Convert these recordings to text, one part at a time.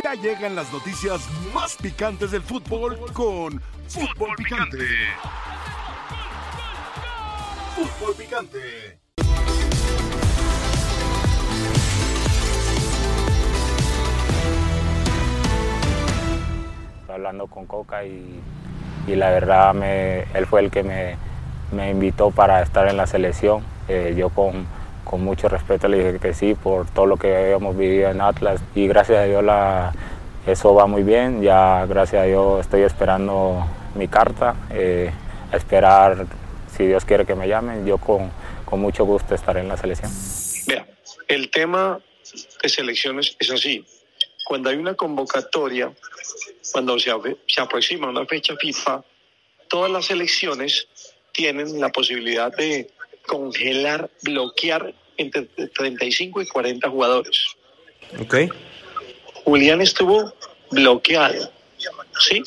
Ya llegan las noticias más picantes del fútbol con Fútbol Picante. Fútbol Picante. Hablando con Coca y, y la verdad me, él fue el que me, me invitó para estar en la selección. Eh, yo con, con mucho respeto le dije que sí por todo lo que habíamos vivido en Atlas y gracias a Dios la, eso va muy bien. Ya gracias a Dios estoy esperando mi carta, eh, a esperar si Dios quiere que me llamen. Yo con, con mucho gusto estaré en la selección. Vea, el tema de selecciones es así. Cuando hay una convocatoria, cuando se, se aproxima una fecha FIFA, todas las selecciones tienen la posibilidad de congelar, bloquear entre 35 y 40 jugadores. Ok. Julián estuvo bloqueado, ¿sí?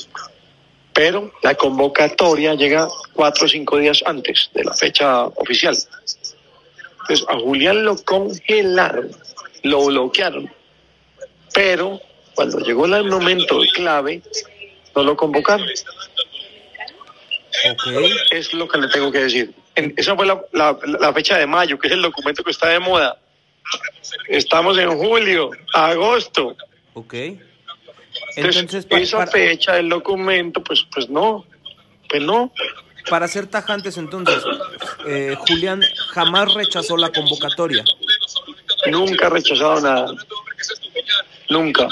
Pero la convocatoria llega cuatro o cinco días antes de la fecha oficial. Entonces, a Julián lo congelaron, lo bloquearon, pero cuando llegó el momento clave, no lo convocaron. Ok. Es lo que le tengo que decir. En- esa fue la, la- la fecha de mayo, que es el documento que está de moda. Estamos en julio, agosto. Ok. Entonces, Entonces, esa para, fecha del documento, pues, pues no, pues no. para ser tajantes, entonces, eh, Julián jamás rechazó la convocatoria. Nunca ha rechazado nada. Nunca,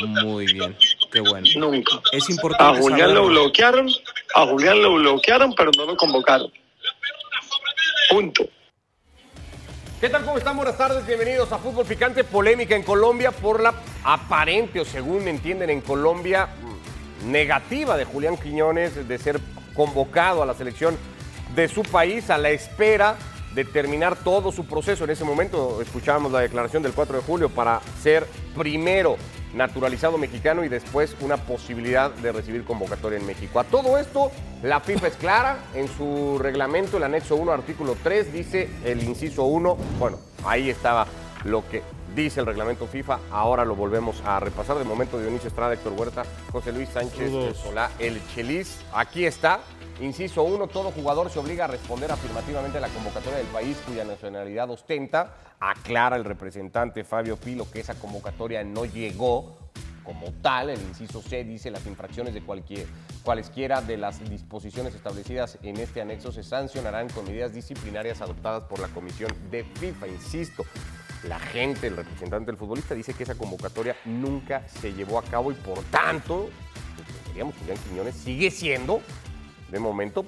Muy bien, qué bueno. nunca. Es A importante Julián lo bloquearon, a Julián lo bloquearon, pero no lo convocaron. Punto. ¿Qué tal? ¿Cómo están? Buenas tardes, bienvenidos a Fútbol Picante. Polémica en Colombia por la aparente, o según entienden en Colombia, mm, negativa de Julián Quiñones de ser convocado a la selección de su país a la espera de terminar todo su proceso. En ese momento escuchábamos la declaración del 4 de julio para ser primero naturalizado mexicano y después una posibilidad de recibir convocatoria en México. A todo esto, la FIFA es clara en su reglamento, el anexo 1, artículo 3, dice el inciso 1, bueno, ahí estaba lo que dice el reglamento FIFA, ahora lo volvemos a repasar. De momento, Dionisio Estrada, Héctor Huerta, José Luis Sánchez Solá, el Chelis, aquí está. Inciso 1, todo jugador se obliga a responder afirmativamente a la convocatoria del país cuya nacionalidad ostenta. Aclara el representante Fabio Pilo que esa convocatoria no llegó como tal. El inciso C dice las infracciones de cualquier, cualesquiera de las disposiciones establecidas en este anexo se sancionarán con medidas disciplinarias adoptadas por la Comisión de FIFA. Insisto, la gente, el representante del futbolista, dice que esa convocatoria nunca se llevó a cabo y por tanto, digamos, Julián Quiñones sigue siendo, de momento,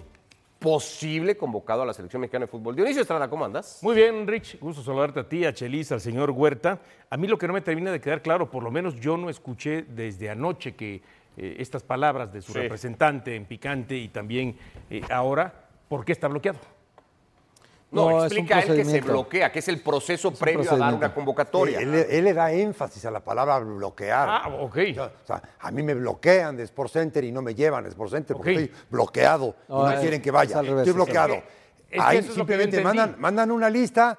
posible convocado a la selección mexicana de fútbol. Dionisio Estrada, ¿cómo andas? Muy bien, Rich. Gusto saludarte a ti, a Chelis, al señor Huerta. A mí lo que no me termina de quedar claro, por lo menos yo no escuché desde anoche que eh, estas palabras de su Sí. representante en Picante y también eh, ahora, ¿por qué está bloqueado? No, No, es un explica él que se bloquea, que es el proceso previo a dar una convocatoria. Él, él le da énfasis a la palabra bloquear. Ah, ok. O sea, a mí me bloquean de Sport Center y no me llevan a Sport Center porque estoy bloqueado y No, quieren que vaya. Estoy Es que- bloqueado. es que Ahí es que simplemente mandan, mandan una lista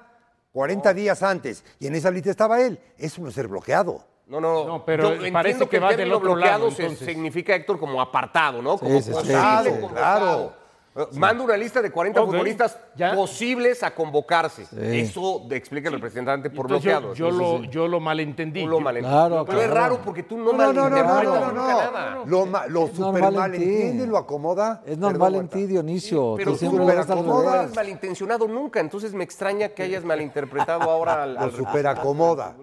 40 días antes y en esa lista estaba él. Eso no es ser bloqueado. No, no, No, pero yo parece entiendo que el va del término otro bloqueado lado, se- significa, Héctor, como apartado, ¿no? Como sí, Claro, claro. Eh, Manda una lista de 40 Ok, futbolistas ya. posibles a convocarse. Eso explica el representante por Entonces, bloqueado. yo, Sí, lo, sí, sí. yo lo malentendí. Tú lo. Claro, Pero es raro porque tú no, No, no, no, no, no, malinterpretas no, nunca nada. Lo, ma- lo super normal en mal ti. entiende, lo acomoda. Es normal en ti. Dionisio. Pero tú siempre no lo has malintencionado nunca, entonces me extraña que hayas malinterpretado ahora al, Lo al- superacomoda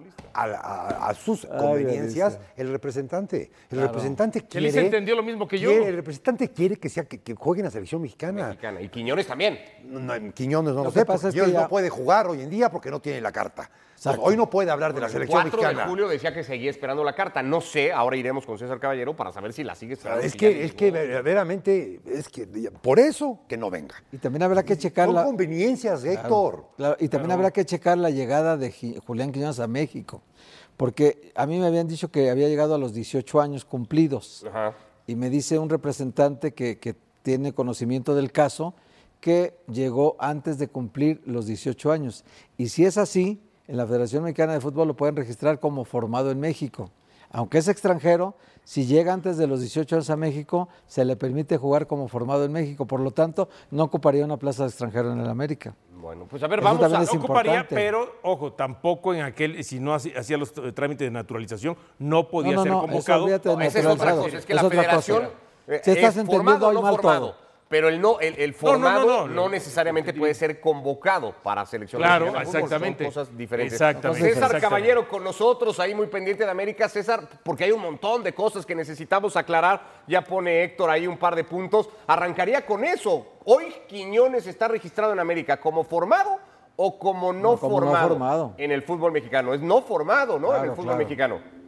a, a- a sus Ay, conveniencias el representante. El representante quiere. Chelis entendió lo mismo que yo. quiere- el representante quiere que, sea, que, que juegue en la selección mexicana. mexicana. Y Quiñones también. No, no, Quiñones no lo, Lo sé, pasa porque es que Quiñones ya- no puede jugar hoy en día porque no tiene la carta. Hoy no puede hablar de la El selección 4 mexicana. de julio decía que seguía esperando la carta. No sé, ahora iremos con César Caballero para saber si la sigue esperando. Es que, es que verdaderamente, es que por eso que no venga. Y también habrá que checar Son la, conveniencias, Héctor. Claro, y también habrá que checar la llegada de Julián Quiñones a México. Porque a mí me habían dicho que había llegado a los 18 años cumplidos. Ajá. Y me dice un representante que, que tiene conocimiento del caso que llegó antes de cumplir los 18 años. Y si es así, en la Federación Mexicana de Fútbol lo pueden registrar como formado en México. aunque es extranjero, si llega antes de los 18 años a México, se le permite jugar como formado en México. Por lo tanto, no ocuparía una plaza de extranjero en el América. Bueno, pues a ver, Eso vamos a... ocuparía, importante. pero ojo, tampoco en aquel, si no hacía hacía los eh, trámites de naturalización, no podía No, no, ser convocado. No, esa es otra cosa, es que Es la federación eh, Si estás es entendiendo formado o hoy no mal formado, todo. Pero el no el, el No, no, no, formado no, no, no. necesariamente puede ser convocado para selección Claro, exactamente. son cosas diferentes. Exactamente, César exactamente. Caballero con nosotros ahí muy pendiente de América, César, porque hay un montón de cosas que necesitamos aclarar. Ya pone Héctor ahí un par de puntos. Arrancaría con eso. Hoy Quiñones está registrado en América como formado o como no, No, como no formado, formado. en el fútbol mexicano. Es no formado, ¿no? en el fútbol claro. mexicano.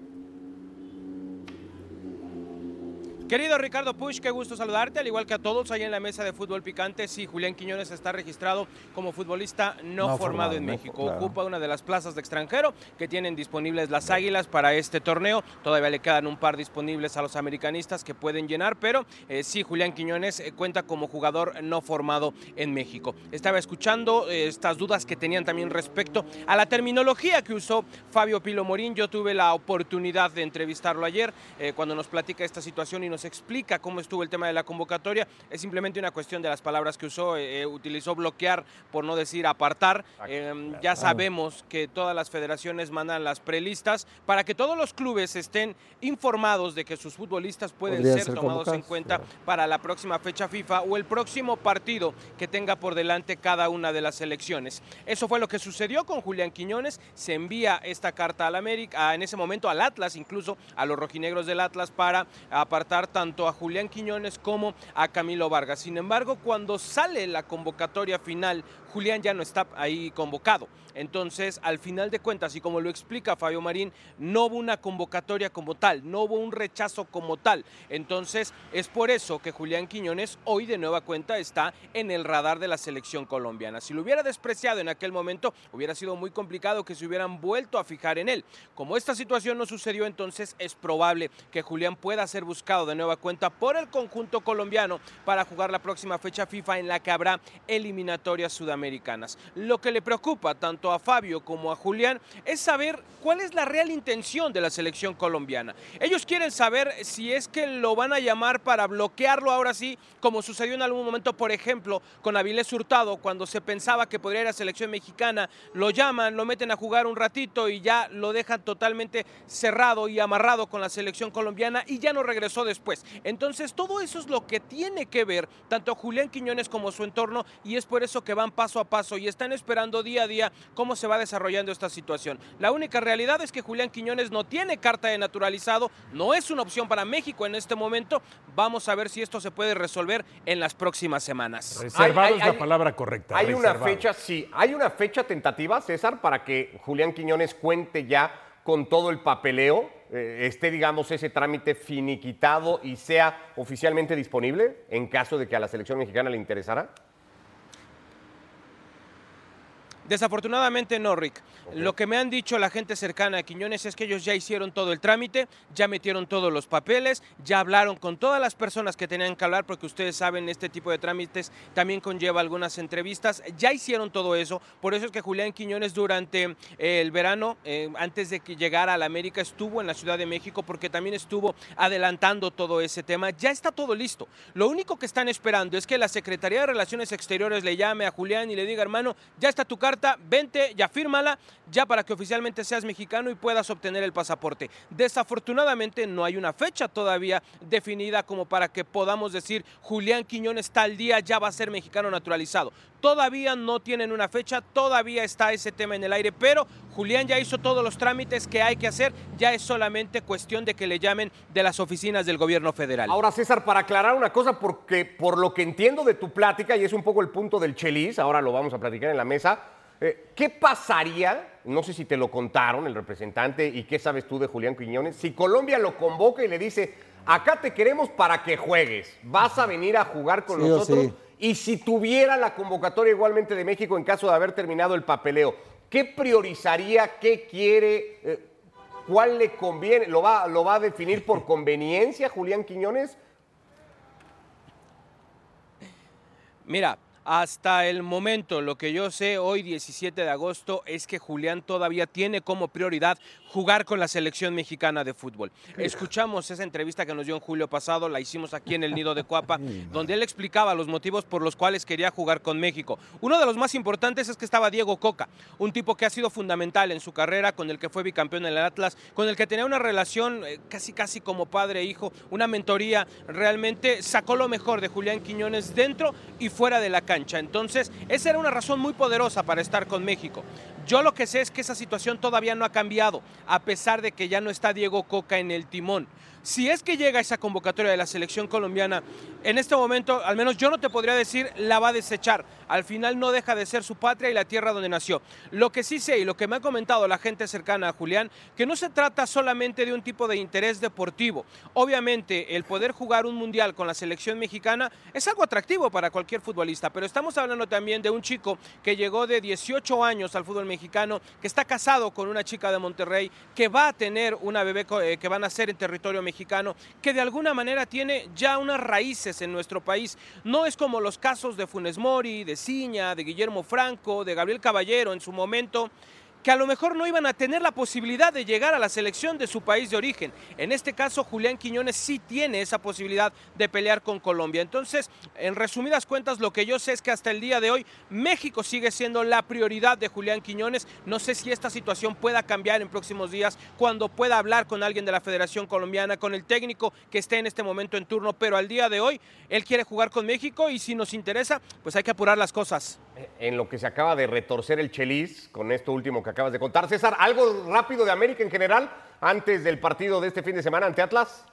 Querido Ricardo Push, qué gusto saludarte, al igual que a todos ahí en la mesa de fútbol picante. Sí, Julián Quiñones está registrado como futbolista no, No formado formado, en no, México. claro. Ocupa una de las plazas de extranjero que tienen disponibles las Águilas para este torneo. Todavía le quedan un par disponibles a los americanistas que pueden llenar, pero eh, sí, Julián Quiñones eh, cuenta como jugador no formado en México. Estaba escuchando eh, estas dudas que tenían también respecto a la terminología que usó Fabio Pilo Morín. Yo tuve la oportunidad de entrevistarlo ayer eh, cuando nos platica esta situación y nos explica cómo estuvo el tema de la convocatoria. Es simplemente una cuestión de las palabras que usó. eh, eh, utilizó bloquear, por no decir apartar. Eh, ya sabemos que todas las federaciones mandan las prelistas para que todos los clubes estén informados de que sus futbolistas pueden ser, ser tomados en cuenta para la próxima fecha FIFA o el próximo partido que tenga por delante cada una de las selecciones. Eso fue lo que sucedió con Julián Quiñones. Se envía esta carta al América, en ese momento al Atlas, incluso a los rojinegros del Atlas, para apartar tanto a Julián Quiñones como a Camilo Vargas. Sin embargo, cuando sale la convocatoria final, Julián ya no está ahí convocado. Entonces, al final de cuentas, y como lo explica Fabio Marín, no hubo una convocatoria como tal, no hubo un rechazo como tal. Entonces, es por eso que Julián Quiñones hoy de nueva cuenta está en el radar de la selección colombiana. Si lo hubiera despreciado en aquel momento, hubiera sido muy complicado que se hubieran vuelto a fijar en él. Como esta situación no sucedió, entonces es probable que Julián pueda ser buscado de nueva cuenta por el conjunto colombiano para jugar la próxima fecha FIFA en la que habrá eliminatorias sudamericanas. Lo que le preocupa tanto a Fabio como a Julián es saber cuál es la real intención de la selección colombiana. Ellos quieren saber si es que lo van a llamar para bloquearlo ahora sí, como sucedió en algún momento, por ejemplo, con Avilés Hurtado, cuando se pensaba que podría ir a selección mexicana, lo llaman, lo meten a jugar un ratito y ya lo dejan totalmente cerrado y amarrado con la selección colombiana y ya no regresó después. Entonces, todo eso es lo que tiene que ver tanto Julián Quiñones como su entorno y es por eso que van paso a paso y están esperando día a día cómo se va desarrollando esta situación. La única realidad es que Julián Quiñones no tiene carta de naturalizado, no es una opción para México en este momento. Vamos a ver si esto se puede resolver en las próximas semanas. Reservado Hay- hay- es la hay- palabra correcta. Hay una fecha, sí, hay una fecha tentativa, César, para que Julián Quiñones cuente ya con todo el papeleo, eh, esté, digamos, ese trámite finiquitado y sea oficialmente disponible en caso de que a la selección mexicana le interesara. Desafortunadamente no, Rick. Lo que me han dicho la gente cercana a Quiñones es que ellos ya hicieron todo el trámite, ya metieron todos los papeles, ya hablaron con todas las personas que tenían que hablar, porque ustedes saben, este tipo de trámites también conlleva algunas entrevistas, ya hicieron todo eso, por eso es que Julián Quiñones durante eh, el verano, eh, antes de que llegara a la América, estuvo en la Ciudad de México, porque también estuvo adelantando todo ese tema, ya está todo listo. Lo único que están esperando es que la Secretaría de Relaciones Exteriores le llame a Julián y le diga, hermano, ya está tu carta, vente, ya fírmala, ya para que oficialmente seas mexicano y puedas obtener el pasaporte. Desafortunadamente no hay una fecha todavía definida como para que podamos decir Julián Quiñones tal día ya va a ser mexicano naturalizado. Todavía no tienen una fecha, todavía está ese tema en el aire, pero Julián ya hizo todos los trámites que hay que hacer, ya es solamente cuestión de que le llamen de las oficinas del gobierno federal. Ahora, César, para aclarar una cosa, porque por lo que entiendo de tu plática, y es un poco el punto del chelis, ahora lo vamos a platicar en la mesa, eh, ¿qué pasaría, no sé si te lo contaron el representante y qué sabes tú de Julián Quiñones, si Colombia lo convoca y le dice, acá te queremos para que juegues, vas a venir a jugar con Sí nosotros? sí. Y si tuviera la convocatoria igualmente de México en caso de haber terminado el papeleo, ¿qué priorizaría? ¿Qué quiere? Eh, ¿Cuál le conviene? ¿Lo va, ¿Lo va a definir por conveniencia Julián Quiñones? Mira, Hasta el momento, lo que yo sé hoy 17 de agosto es que Julián todavía tiene como prioridad jugar con la selección mexicana de fútbol. Escuchamos esa entrevista que nos dio en julio pasado, la hicimos aquí en el Nido de Cuapa, donde él explicaba los motivos por los cuales quería jugar con México. Uno de los más importantes es que estaba Diego Coca, un tipo que ha sido fundamental en su carrera, con el que fue bicampeón en el Atlas, con el que tenía una relación eh, casi casi como padre e hijo, una mentoría, realmente sacó lo mejor de Julián Quiñones dentro y fuera de la Entonces, esa era una razón muy poderosa para estar con México. Yo lo que sé es que esa situación todavía no ha cambiado, a pesar de que ya no está Diego Coca en el timón. Si es que llega esa convocatoria de la selección colombiana, en este momento, al menos yo no te podría decir, la va a desechar. Al final no deja de ser su patria y la tierra donde nació. Lo que sí sé y lo que me ha comentado la gente cercana a Julián, que no se trata solamente de un tipo de interés deportivo. Obviamente, el poder jugar un mundial con la selección mexicana es algo atractivo para cualquier futbolista, pero estamos hablando también de un chico que llegó de 18 años al fútbol mexicano, que está casado con una chica de Monterrey, que va a tener una bebé eh, que van a ser en territorio mexicano, que de alguna manera tiene ya unas raíces en nuestro país. No es como los casos de Funes Mori, de De Guillermo Franco, de Gabriel Caballero en su momento que a lo mejor no iban a tener la posibilidad de llegar a la selección de su país de origen. En este caso, Julián Quiñones sí tiene esa posibilidad de pelear con Colombia. Entonces, en resumidas cuentas, lo que yo sé es que hasta el día de hoy México sigue siendo la prioridad de Julián Quiñones. No sé si esta situación pueda cambiar en próximos días, cuando pueda hablar con alguien de la Federación Colombiana, con el técnico que esté en este momento en turno, pero al día de hoy él quiere jugar con México y si nos interesa, pues hay que apurar las cosas. En lo que se acaba de retorcer el chelis con esto último que acabas de contar. César, algo rápido de América en general antes del partido de este fin de semana ante Atlas.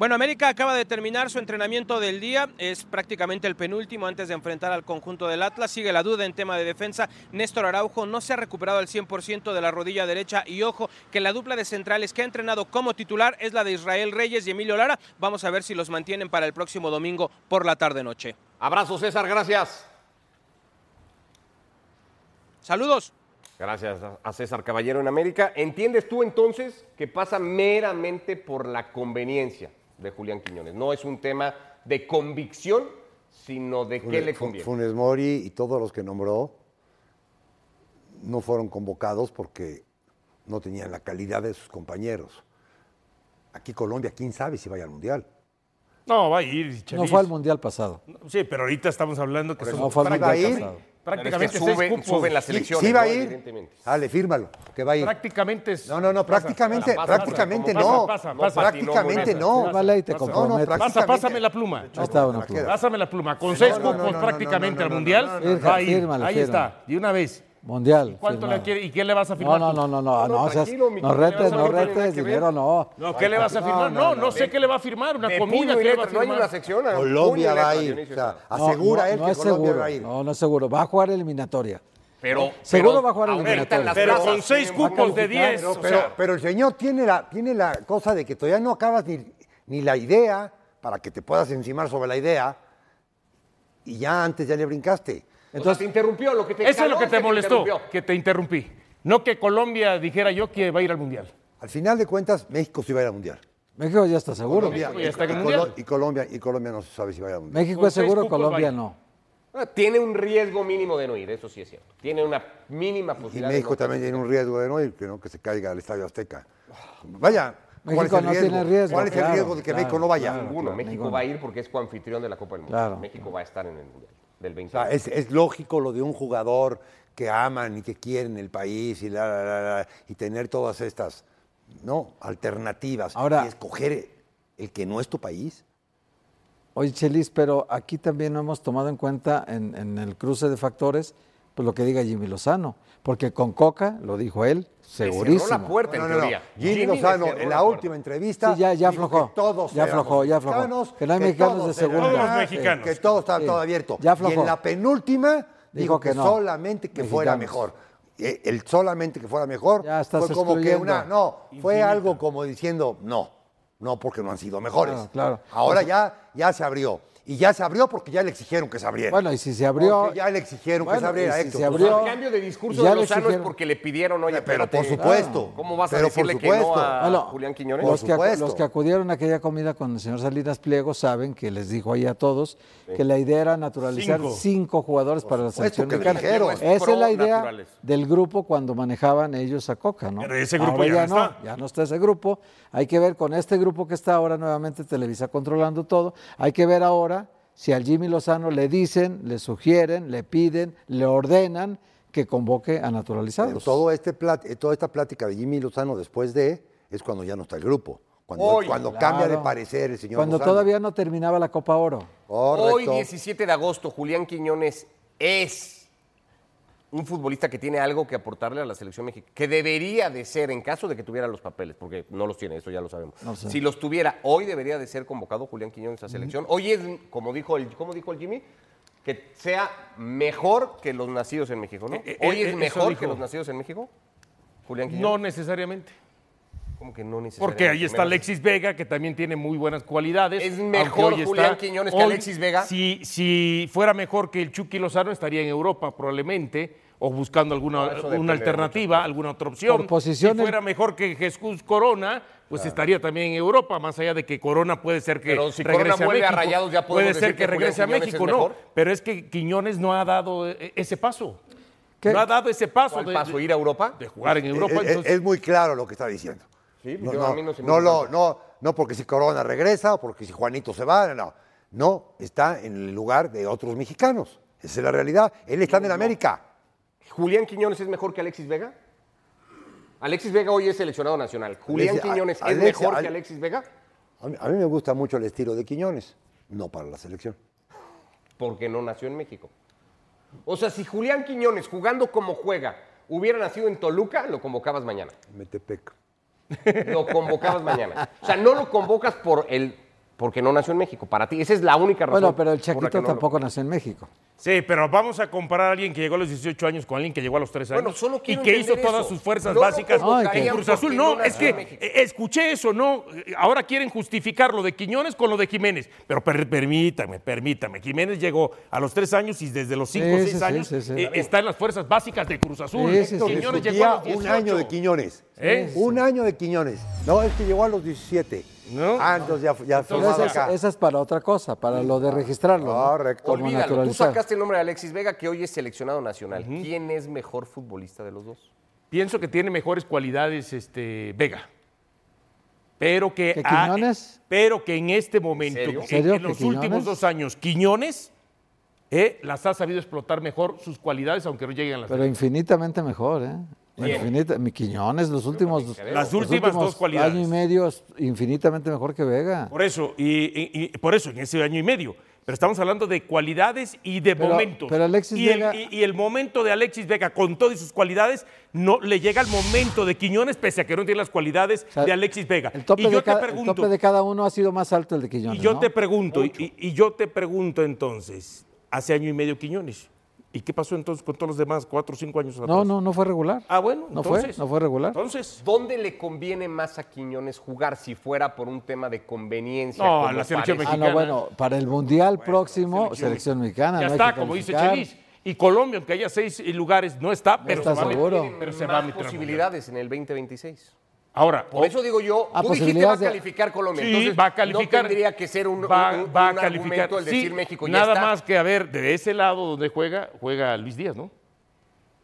Bueno, América acaba de terminar su entrenamiento del día, es prácticamente el penúltimo antes de enfrentar al conjunto del Atlas. Sigue la duda en tema de defensa. Néstor Araujo no se ha recuperado al 100% de la rodilla derecha y ojo que la dupla de centrales que ha entrenado como titular es la de Israel Reyes y Emilio Lara. Vamos a ver si los mantienen para el próximo domingo por la tarde-noche. Abrazo, César, gracias. Saludos. Gracias a- César Caballero en América. ¿Entiendes tú entonces que pasa meramente por la conveniencia de Julián Quiñones? No es un tema de convicción, sino de qué le conviene. Funes Mori y todos los que nombró no fueron convocados porque no tenían la calidad de sus compañeros. Aquí Colombia, quién sabe si vaya al Mundial. No, va a ir. No fue al Mundial pasado. Sí, pero ahorita estamos hablando que son No fue al Mundial pasado. Prácticamente es que seis suben- cupos. suben las Sí, selecciones. sí va a ir. Evidentemente. Dale, fírmalo, que va a ir. Prácticamente es- No, no, no, prácticamente, pasa, prácticamente pasa, no. pasa, pasa. prácticamente no. Vale, y te. No, no. Pasa, pásame la pluma. Ahí está una pluma. Pásame la pluma. Con seis cupos prácticamente al Mundial. Ahí está, de una vez. Mundial. ¿Cuánto firmado. le quiere, ¿Y qué le vas a No, firmar? no, no, no, no, No, no, tranquilo, mi no retes, no retes, que dinero no. No, ¿qué le vas a firmar? No, no, sé qué le va a firmar. Una comida, ¿qué le va a letra, no hay una firmar? sección. Colombia va a ir. O sea, asegura no, él no que Colombia va a ir. No, no es seguro. Va a jugar eliminatoria. Pero, Seguro pero va a jugar eliminatoria. las Pero plazas con seis cupos de 10. Pero, o pero- sea, pero el señor tiene la, tiene la cosa de que todavía no acabas ni, ni la idea para que te puedas encimar sobre la idea y ya antes ya le brincaste. O sea, te interrumpió lo que te Eso es lo que te molestó, interrumpió. que te interrumpí. No que Colombia dijera yo que va a ir al Mundial. Al final de cuentas, México sí va a ir al Mundial. México ya está seguro. Colombia, ya está y, y Colombia, y Colombia no se sabe si va a ir al Mundial. México Con es seguro, Colombia vaya. no. Ah, Tiene un riesgo mínimo de no ir, eso sí es cierto. Tiene una mínima Y posibilidad. de México no- también tiene un riesgo de no ir, que no que se caiga al Estadio Azteca. Vaya, ¿cuál México es el no riesgo? tiene riesgo, ¿Cuál es el claro, riesgo de que claro, México no vaya? claro. Ninguno. México ninguno. va a ir porque es coanfitrión de la Copa del Mundo. Claro, México va a estar en el Mundial del 20. O sea, es, es lógico lo de un jugador que aman y que quieren el país y, la, la, la, la, y tener todas estas ¿no? alternativas Ahora- y escoger el que no es tu país. Oye, Chelis, pero aquí también no hemos tomado en cuenta en, en el cruce de factores pues lo que diga Jimmy Lozano. Porque con Coca, lo dijo él, Le cerró segurísimo. la puerta, No, en no, no. teoría. Jimmy, le Lozano, en la última entrevista, Sí, ya- ya aflojó, que todos ya aflojó, ya aflojó. Que no hay mexicanos de segunda. Todos los mexicanos. Que todo estaba Sí. todo abierto. Ya y aflojó. en la penúltima dijo, Dijo que, que no. solamente que fuera mejor. Eh, El solamente que fuera mejor Ya estás fue como que una... No, fue algo como diciendo no, no porque no han sido mejores. Claro, claro. Ahora ya, ya se abrió. Y ya se abrió porque ya le exigieron que se abriera. Bueno, y si se abrió. Porque ya le exigieron que se abriera, si Héctor. se O sea, abrió- el cambio de discurso ya de Lozano es exigieron. porque le pidieron, oye, Pero por supuesto. ¿Cómo vas a Pero por decirle que no supuesto. a Bueno, Julián Quiñones? Por Los que, los que acudieron a aquella comida con el señor Salinas Pliego saben que les dijo ahí a todos que la idea era naturalizar Cinco. cinco, jugadores para la selección mexicana. Esa es la idea del grupo cuando manejaban ellos a Coca, ¿no? Pero ese grupo Ahora ya no no, está. ya no está ese grupo. Hay que ver con este grupo que está ahora nuevamente Televisa controlando todo. Hay que ver ahora si al Jimmy Lozano le dicen, le sugieren, le piden, le ordenan que convoque a Pero naturalizados. todo este plat- eh, toda esta plática de Jimmy Lozano después de es cuando ya no está el grupo. Cuando, Hoy. cuando Claro. cambia de parecer el señor Cuando Lozano. todavía no terminaba la Copa Oro. Hoy, Correcto. 17 de agosto, Julián Quiñones es un futbolista que tiene algo que aportarle a la selección mexicana, que debería de ser, en caso de que tuviera los papeles, porque no los tiene, eso ya lo sabemos. No sé. Si los tuviera, hoy debería de ser convocado Julián Quiñones a selección. Hoy es, como dijo el, ¿cómo dijo el Jimmy? Que sea mejor que los nacidos en México, ¿no? Eh, eh, Hoy eh, es mejor que los nacidos en México. Julián No Quiñones. necesariamente. ¿Cómo que no necesariamente? Porque ahí está Alexis Vega, que también tiene muy buenas cualidades. ¿Es mejor hoy Julián Quiñones que Alexis Vega? Si, si fuera mejor que el Chucky Lozano, estaría en Europa probablemente, o buscando alguna No, una alternativa, alguna otra opción. Por si fuera mejor que Jesús Corona, pues estaría también en Europa, más allá de que Corona puede ser que Pero si regrese Corona a vuelve a México. Rayados, ya puede ser que que Julián regrese a México, es no. mejor. Pero es que Quiñones no ha dado eh, ese paso. ¿Qué? No ha dado ese paso, ¿Cuál de, paso? de- ¿Ir a Europa? de jugar en Europa. Es- es, entonces- es muy claro lo que está diciendo. Sí, no, yo no, a mí no se me no lo- no, no porque si Corona regresa o porque si Juanito se va, no. No, está en el lugar de otros mexicanos. Esa es la realidad. Él está en América. ¿Julián Quiñones es mejor que Alexis Vega? Alexis Vega hoy es seleccionado nacional. ¿Julián Alexis- Quiñones es mejor Al- que Alexis Vega? A mí, a mí me gusta mucho el estilo de Quiñones, no para la selección. Porque no nació en México. O sea, si Julián Quiñones, jugando como juega, hubiera nacido en Toluca, lo convocabas mañana. Metepec. Lo convocabas mañana. O sea, no lo convocas por el, porque no nació en México. Para ti, esa es la única razón. Bueno, pero el Chaquito no lo- tampoco nació en México. Sí, pero vamos a comparar a alguien que llegó a los 18 años con alguien que llegó a los 3 años Bueno, solo y que hizo todas sus fuerzas No básicas en Cruz Azul. No, es que eh, escuché eso, no. Ahora quieren justificar lo de Quiñones con lo de Jiménez. Pero per- permítame, permítame. Jiménez llegó a los 3 años y desde los 5 o Sí, 6 sí, sí, años sí, sí. eh, está en las fuerzas básicas de Cruz Azul. Quiñones llegó a los 18. un año de Quiñones. ¿Eh? Un año de Quiñones. No, es que llegó a los 17. No. Ah, entonces ya, ya esa, acá. es- esa es para otra cosa, para lo de registrarlo. ¿no? Correcto. Como Olvídalo, tú naturalizar. sacaste el nombre de Alexis Vega, que hoy es seleccionado nacional. ¿Quién es mejor futbolista de los dos? Pienso que tiene mejores cualidades este, Vega. Pero que, ¿Que Quiñones? pero que en este momento, serio? en, ¿Serio en que los Quiñones? últimos dos años, Quiñones eh, las ha sabido explotar mejor sus cualidades, aunque no lleguen a las Pero infinitamente mejor, ¿eh? Infinita- mi Quiñones, los últimos, Las los últimas dos cualidades. Año y medio es infinitamente mejor que Vega. Por eso, y, y- y por eso, en ese año y medio. Pero estamos hablando de cualidades y de Pero- momentos. pero Alexis y, el, Vega- y- y el momento de Alexis Vega, con todas sus cualidades, no le llega el momento de Quiñones, pese a que no tiene las cualidades O sea, de Alexis Vega. El tope, y yo de te cada, el pregunto, tope de cada uno ha sido más alto el de Quiñones. y yo ¿no? te pregunto, y yo te pregunto entonces, hace año y medio Quiñones. ¿Y qué pasó entonces con todos los demás cuatro o cinco años atrás? No, no, no fue regular. Ah, bueno, No fue, no fue regular. Entonces, ¿Dónde le conviene más a Quiñones jugar si fuera por un tema de conveniencia? No, a como la selección parece? Ah, no, mexicana. bueno, para el Mundial próximo, selección, mexicana. ya no está, como dice. Chelis. Y Colombia, aunque haya seis lugares, no está, pero, está se, va a meter- seguro. pero se va a meter posibilidades en el 2026. Ahora, Por eso digo yo, Ah, tú dijiste va a calificar Colombia. Sí, entonces va a calificar. No tendría que ser un, va, un- un va a calificar. el decir Sí, México ya nada está. más que a ver, de ese lado donde juega, juega Luis Díaz, ¿no?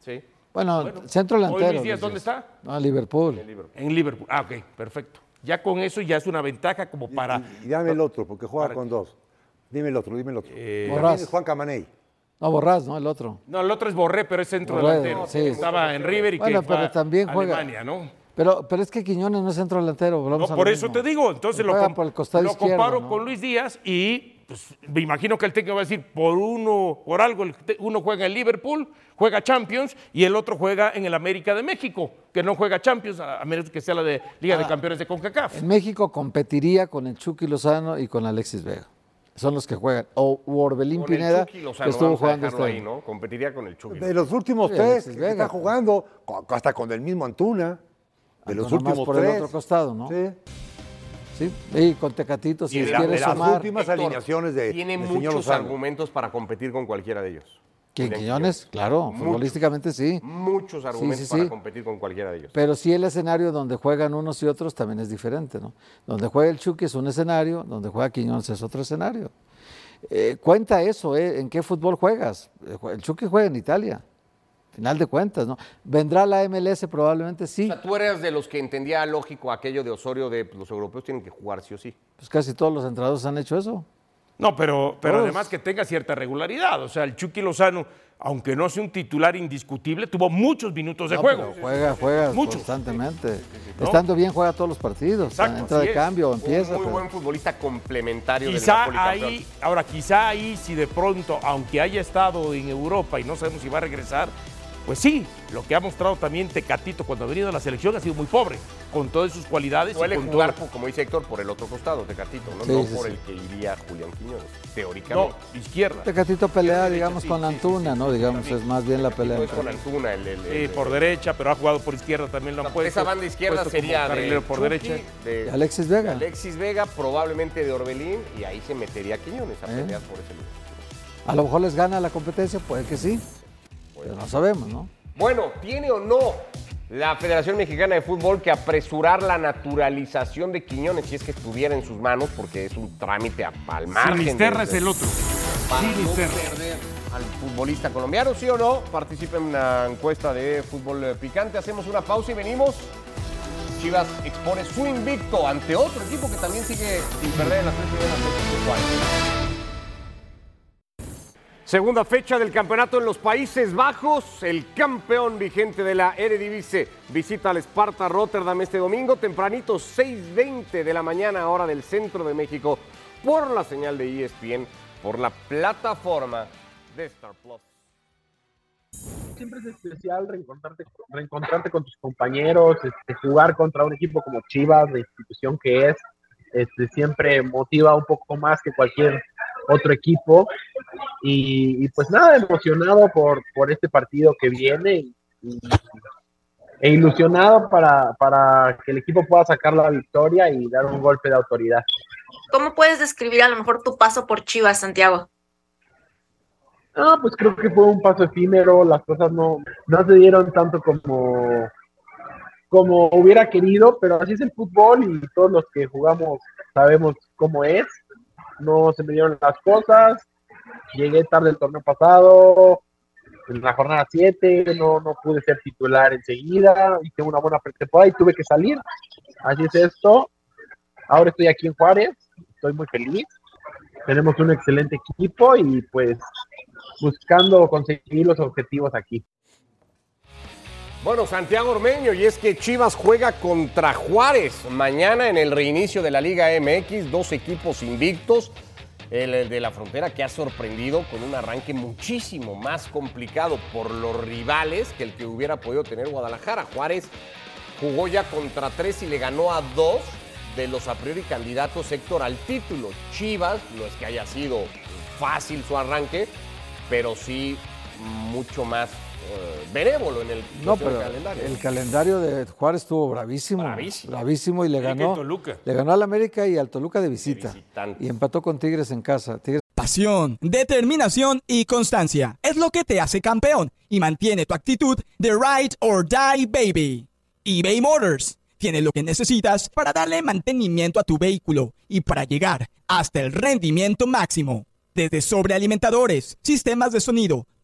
Sí. Bueno, centro delantero. Luis Díaz, Luis ¿dónde Díaz. está? No, Liverpool. En Liverpool. Ah, ok, perfecto. Ya con eso ya es una ventaja como para. Y, y dame el otro, porque juega con dos. Dime el otro, dime el otro. Eh, Borrás. Juan Camaney. No, Borrás, ¿no? El otro. No, el otro es Borré, pero es centro Borré, delantero. sí. Estaba en River y Bueno, que fue pero a también juega- Alemania, ¿no? Pero, pero es que Quiñones no es centro delantero. No, a por eso mismo. te digo, entonces lo, com- comparo ¿no? con Luis Díaz y pues, me imagino que el técnico va a decir, por uno, por algo, uno juega en Liverpool, juega Champions y el otro juega en el América de México, que no juega Champions, a a menos que sea la de Liga Ah. de Campeones de CONCACAF. En México competiría con el Chucky Lozano y con Alexis Vega. Son los que juegan. O Orbelín Con el Pineda, Chucky Lozano, que estuvo jugando este ahí, ¿no? Competiría con el Chucky. De los últimos Sí, tres que está jugando, hasta con el mismo Antuna. De los más últimos por el otro costado, ¿no? Sí. Sí, y con Tecatito, si Y les la- quiere las sumar. últimas Héctor, alineaciones de Tiene muchos argumentos para competir con cualquiera de ellos. ¿Quién, Quiñones? Claro, Muchos. futbolísticamente sí. Muchos argumentos sí, para sí. competir con cualquiera de ellos. Pero sí el escenario donde juegan unos y otros también es diferente, ¿no? Donde juega el Chucky es un escenario, donde juega Quiñones es otro escenario. Eh, cuenta eso, ¿eh? ¿En qué fútbol juegas? Eh, El Chucky juega en Italia, final de cuentas, ¿no? ¿Vendrá la MLS? Probablemente sí. O sea, tú eres de los que entendía lógico aquello de Osorio de pues, los europeos tienen que jugar sí o sí. Pues casi todos los entrenadores han hecho eso. No, pero, pero Todos. además que tenga cierta regularidad. O sea, el Chucky Lozano, aunque no sea un titular indiscutible, tuvo muchos minutos de No, juego. pero juega, juega Muchos. constantemente. ¿No? Estando bien, juega todos los partidos. Exacto, Entra de es. cambio, Un empieza. muy pero- buen futbolista complementario del Quizá campeón. ahí, ahora quizá ahí si de pronto, aunque haya estado en Europa y no sabemos si va a regresar, pues sí, lo que ha mostrado también Tecatito cuando ha venido a la selección ha sido muy pobre, con todas sus cualidades. y Suele con jugar, todo- como dice Héctor, por el otro costado, Tecatito, ¿no? Sí, no sí, por sí. el que iría Julián Quiñones, No, teóricamente. izquierda. Tecatito pelea, digamos, sí, con la sí, sí, Antuna, sí, ¿no? sí, Digamos, también. es más bien la pelea. Es con Antuna el, el- por derecha, pero ha jugado por izquierda también lo han Esa puesto. banda izquierda sería de carrilero por Chucky, derecha. de Y Alexis Vega. Alexis Vega, probablemente de Orbelín, y ahí se metería Quiñones a ¿Eh? pelear por ese lugar. A lo mejor les gana la competencia, puede que sí. Pero no sabemos, ¿no? Bueno, ¿tiene o no la Federación Mexicana de Fútbol que apresurar la naturalización de Quiñones si es que estuviera en sus manos? Porque es un trámite a- al margen. Sinisterra de- es el otro. para no perder al futbolista colombiano, ¿sí o no? Participe en una encuesta de fútbol eh, picante. Hacemos una pausa y venimos. Chivas expone su invicto ante otro equipo que también sigue sin perder en las tres primeras fechas. Segunda fecha del campeonato en los Países Bajos. El campeón vigente de la Eredivisie visita al Sparta Rotterdam este domingo, tempranito 6.20 de la mañana, hora del centro de México, por la señal de ESPN, por la plataforma de Star Plus. siempre es especial reencontrarte, reencontrarte con tus compañeros, este, jugar contra un equipo como Chivas, la institución que es, este, siempre motiva un poco más que cualquier otro equipo. Y, y pues nada, emocionado por, por este partido que viene y, y- e ilusionado para, para que el equipo pueda sacar la victoria y dar un golpe de autoridad. ¿Cómo puedes describir a lo mejor tu paso por Chivas, Santiago? Ah, pues creo que fue un paso efímero, las cosas no, no se dieron tanto como, como hubiera querido, pero así es el fútbol y todos los que jugamos sabemos cómo es. No se me dieron las cosas, llegué tarde el torneo pasado, en la jornada 7, no, no pude ser titular enseguida, hice una buena pretemporada y tuve que salir. Así es esto. Ahora estoy aquí en Juárez, estoy muy feliz. Tenemos un excelente equipo y pues buscando conseguir los objetivos aquí. Bueno, Santiago Ormeño, y es que Chivas juega contra Juárez mañana en el reinicio de la Liga MX, dos equipos invictos. El, de la frontera que ha sorprendido con un arranque muchísimo más complicado por los rivales que el que hubiera podido tener Guadalajara. Juárez jugó ya contra tres y le ganó a dos de los a priori candidatos Héctor al título. Chivas, no es que haya sido fácil su arranque, pero sí mucho más benévolo en el No, pero calendario. el calendario de Juárez estuvo bravísimo. Bravísimo. Bravísimo y le ganó. Toluca. Le ganó al América y al Toluca de visita. y empató con Tigres en casa. Tigres Pasión, determinación y constancia es lo que te hace campeón y mantiene tu actitud de ride or die baby. eBay Motors tiene lo que necesitas para darle mantenimiento a tu vehículo y para llegar hasta el rendimiento máximo. Desde sobrealimentadores, sistemas de sonido,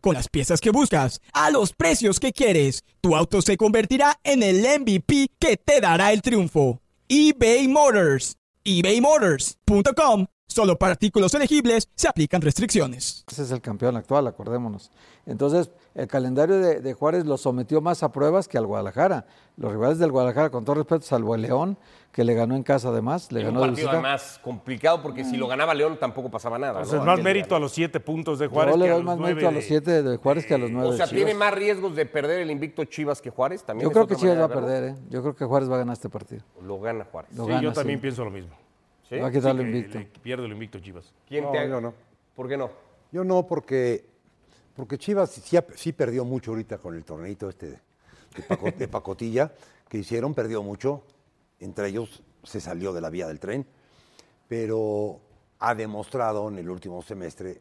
Con las piezas que buscas, a los precios que quieres, tu auto se convertirá en el MVP que te dará el triunfo. eBay Motors. ebaymotors.com Solo para artículos elegibles se aplican restricciones. Ese es el campeón actual, acordémonos. Entonces, el calendario de, de Juárez lo sometió más a pruebas que al Guadalajara. Los rivales del Guadalajara, con todo respeto, salvo el León, que le ganó en casa además, le un ganó de partido además complicado porque si lo ganaba León tampoco pasaba nada. Entonces, ¿no? más mérito a los siete puntos de Juárez Yo le doy más nueve mérito a los siete de Juárez que a los nueve O sea, de Chivas. tiene más riesgos de perder el invicto Chivas que Juárez. También Yo creo que Chivas va a perder, ¿eh? Yo creo que Juárez va a ganar este partido. Lo gana Juárez. Lo Sí, gana, yo también sí. pienso lo mismo. ¿Sí? Va a quitarle Que invicto. le pierde el invicto Chivas. ¿Quién No, te yo no. ¿Por qué no? Yo no, porque, porque Chivas sí, sí perdió mucho ahorita con el torneito este de, de paco- de pacotilla que hicieron, perdió mucho. Entre ellos se salió de la vía del tren, pero ha demostrado en el último semestre,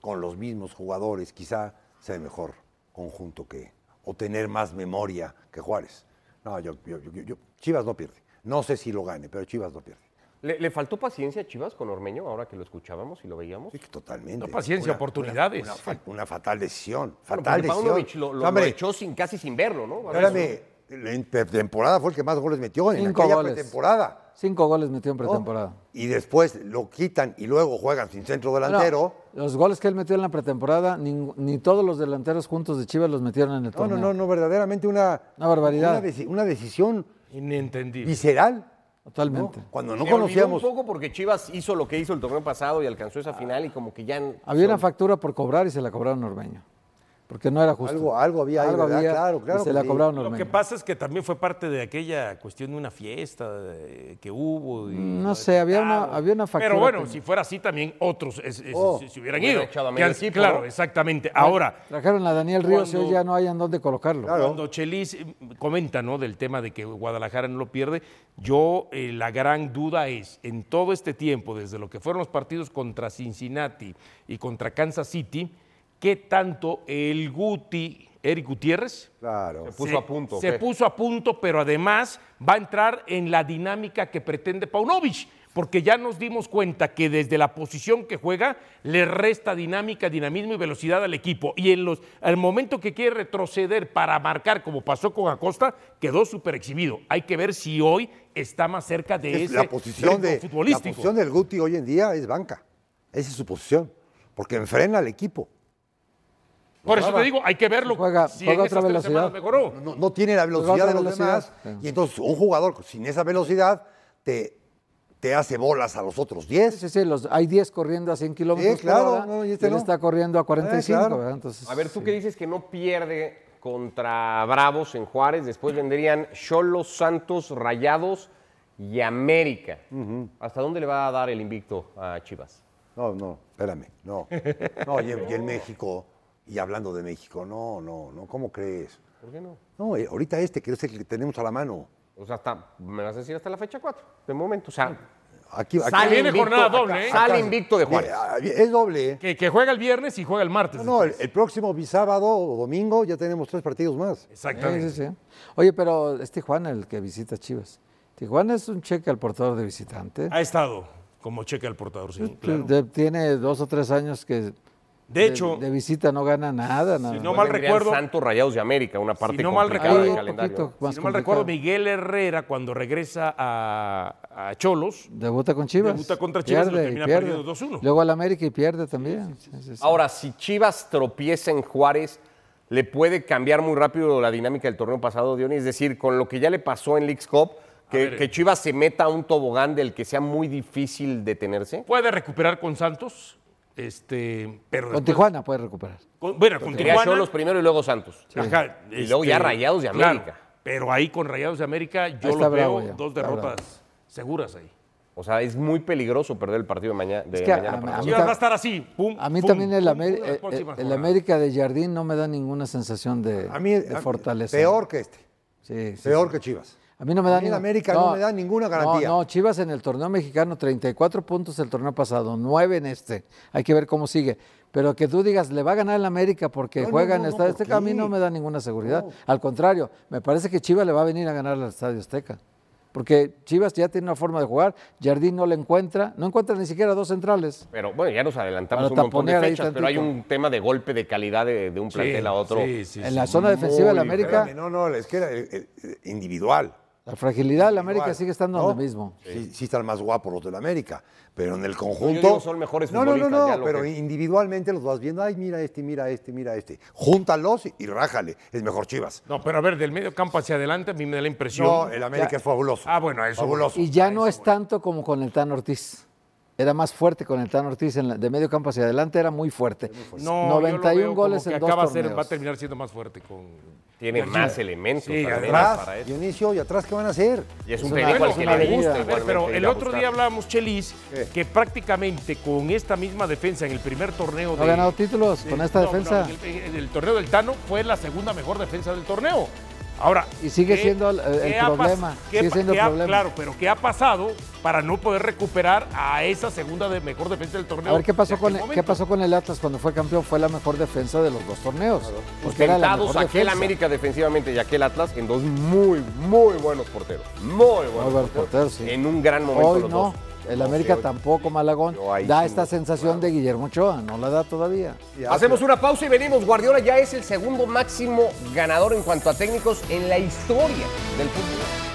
con los mismos jugadores, quizá sea el mejor conjunto que, o tener más memoria que Juárez. No, yo, yo- yo- yo- Chivas no pierde. No sé si lo gane, pero Chivas no pierde. ¿Le, le faltó paciencia a Chivas con Ormeño ahora que lo escuchábamos y lo veíamos? Sí, que totalmente. No, paciencia, oportunidades. Una, fa- una fatal decisión. Bueno, Fatal porque decisión. Lo, lo- lo echó sin, casi sin verlo, ¿no? Espérame, en pretemporada fue el que más goles metió en Cinco aquella goles. pretemporada. Cinco goles metió en ¿no? pretemporada. Y después lo quitan y luego juegan sin centro Bueno, delantero. los goles que él metió en la pretemporada, ni, todos los delanteros juntos de Chivas los metieron en el No, no, torneo. no, no, verdaderamente una, Una barbaridad. Una, deci- una decisión Inentendible. visceral. Totalmente. ¿no? Cuando no Se olvidó conocíamos. un poco porque Chivas hizo lo que hizo el torneo pasado y alcanzó esa final y como que ya... Había una factura por cobrar y se la cobraron a Ormeño. Porque no era justo. Algo- algo había ahí, ¿verdad? Claro, claro Y se la sí. cobraron a Lo que pasa es que también fue parte de aquella cuestión de una fiesta que hubo. y No sé, había una- había una factura Pero bueno, que- si fuera así, también otros es- es- Oh, se, se hubieran ido. echado a Que medio han- equipo, claro, ¿no? exactamente. Ahora, Trajeron a Daniel Ríos y Cuando- hoy ya no hay en dónde colocarlo. Claro. Cuando Chelis eh, comenta ¿no? del tema de que Guadalajara no lo pierde, yo eh, la gran duda es, en todo este tiempo, desde lo que fueron los partidos contra Cincinnati y contra Kansas City, ¿qué tanto el Guti, Eric Gutiérrez, Claro. Se puso a punto, Se ¿qué? puso a punto, pero además va a entrar en la dinámica que pretende Paunovic, porque ya nos dimos cuenta que desde la posición que juega le resta dinámica, dinamismo y velocidad al equipo. Y en los, al momento que quiere retroceder para marcar, como pasó con Acosta, quedó súper exhibido. Hay que ver si hoy está más cerca de Es ese la posición de la futbolístico. posición del Guti hoy en día es banca. Esa es su posición. Porque enfrena al equipo. Por eso te digo, hay que verlo. Juega- si juega en otra velocidad. mejoró. No, no tiene la velocidad de los velocidad, demás. sí. Y entonces un jugador sin esa velocidad te, te hace bolas a los otros 10. Sí, sí, los, hay 10 corriendo a 100 kilómetros claro, por hora no, y y este él no. está corriendo a 45. claro. ¿verdad? Entonces, A ver, tú sí. que dices que no pierde contra Bravos en Juárez, después vendrían Cholos, Santos, Rayados y América. ¿Hasta dónde le va a dar el invicto a Chivas? No, no, espérame, no. No, y, y en México, y hablando de México, no, no, no, ¿cómo crees? ¿Por qué no? No, eh, ahorita este, que es el que tenemos a la mano. O sea, hasta, me vas a decir hasta la fecha 4, de momento. O sea, Aquí, aquí- sale, viene invicto, jornada doble, ¿eh? sale acá- invicto de Juárez. Ah, Es doble, ¿eh? Que, que juega el viernes y juega el martes. No, no, el, el próximo sábado o domingo ya tenemos tres partidos más. Exactamente. Sí, sí, sí. Oye, pero es Tijuana el que visita Chivas. Tijuana es un cheque al portador de visitante. Ha estado como cheque al portador, sí, claro. De- Tiene dos o tres años que De hecho, de, visita no gana nada. nada. Si no mal recuerdo- Santos, Rayados de América, una parte si no mal complicada recuerdo, del calendario. poquito si no mal complicado. recuerdo, Miguel Herrera cuando regresa a, a Cholos, Debuta con Chivas. Debuta contra Chivas y termina perdiendo 2-1. Luego al América y pierde también. Sí, sí, sí. Ahora, si Chivas tropieza en Juárez, ¿le puede cambiar muy rápido la dinámica del torneo pasado, Diony? Es decir, con lo que ya le pasó en Leagues Cup, que, ver. que Chivas se meta a un tobogán del que sea muy difícil detenerse. puede recuperar con Santos, este, pero con después- Tijuana puede recuperar. con- bueno, con Tijuana, Cholos primero y luego Santos. ajá, Y luego ya este, Rayados de claro, América. pero ahí con Rayados de América yo lo veo ya, dos derrotas seguras ahí. O sea, es muy peligroso perder el partido de, maña- de Es que a- mañana. a- para a mí Chivas ta- va a estar así, pum, A mí pum, también el, Amer- pum, eh, eh, el. América de Jardín no me da ninguna sensación de, A mí, de fortaleza. peor que este, Sí, sí, peor sí. que Chivas. A mí no me da ninguna- América no me da ninguna garantía. No, no, Chivas en el torneo mexicano, 34 puntos el torneo pasado, 9 en este. Hay que ver cómo sigue. Pero que tú digas, le va a ganar el América porque No, juega no, en el no, Estadio ¿por Azteca, a mí no me da ninguna seguridad. Al contrario, me parece que Chivas le va a venir a ganar al Estadio Azteca. Porque Chivas ya tiene una forma de jugar, Jardín no le encuentra, no encuentra ni siquiera dos centrales. Pero bueno, ya nos adelantamos Para un montón de fechas, pero hay un tema de golpe de calidad de, de un plantel a otro. sí, sí, en sí. la zona defensiva del América, Espérame, no, no, es que era eh, eh, individual. La fragilidad del América Igual, sigue estando ¿no? donde mismo. Sí, sí están más guapos los del América, pero en el conjunto... digo, son mejores No, no, no, futbolistas, ya no, lo pero que- individualmente los vas viendo, ay, mira este, mira este, mira este. Júntalos y rájale, es mejor Chivas. No, pero a ver, del medio campo hacia adelante a mí me da la impresión. No, el América Ya. es fabuloso. Ah, bueno, a eso. Fabuloso. Y ya no es tanto como con el Tan Ortiz. Era más fuerte con el Tan Ortiz, en la- de medio campo hacia adelante era muy fuerte. No, yo lo 91 veo goles como que en dos acaba ser- torneos. va a terminar siendo más fuerte con. Tiene más elementos Sí, además, Atrás, para eso. Dionisio, ¿y atrás qué van a hacer? Y es un Es al es que le gusta pero el otro día hablábamos, Chelis, ¿Qué? que prácticamente con esta misma defensa en el primer torneo No ha de- ganado títulos con esta no, defensa. no, en el, en el torneo del Tano fue la segunda mejor defensa del torneo. Ahora. Y sigue ¿qué- siendo el- el qué ha pas- problema, qué sigue siendo el ha- problema. Claro, pero ¿qué ha pasado para no poder recuperar a esa segunda de mejor defensa del torneo? A ver qué pasó con aquel ¿qué pasó con el Atlas cuando fue campeón, fue la mejor defensa de los dos torneos. Porque era la mejor aquel defensa. América defensivamente y aquel Atlas en dos muy, muy buenos porteros. Muy buenos, Muy buenos porteros, sí. En un gran momento Hoy los no. dos. El No, América tampoco, Malagón. Da sí esta sensación de Guillermo Ochoa, no la da todavía. Hacemos una pausa y venimos. Guardiola ya es el segundo máximo ganador en cuanto a técnicos en la historia del fútbol.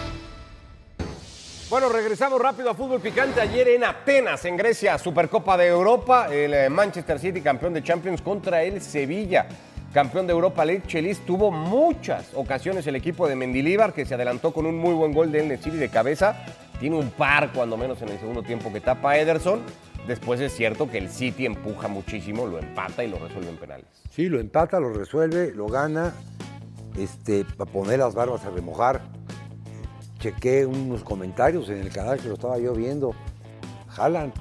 Bueno, regresamos rápido a fútbol picante. Ayer en Atenas, en Grecia, Supercopa de Europa, el eh, Manchester City campeón de Champions contra el Sevilla. Campeón de Europa League, Chelis tuvo muchas ocasiones el equipo de Mendilíbar, que se adelantó con un muy buen gol de El Nesiri de cabeza. Tiene un par, cuando menos, en el segundo tiempo que tapa Ederson. Después es cierto que el City empuja muchísimo, lo empata y lo resuelve en penales. Sí, lo empata, lo resuelve, lo gana, este, para poner las barbas a remojar. Chequé unos comentarios en el canal que lo estaba yo viendo. Jalan,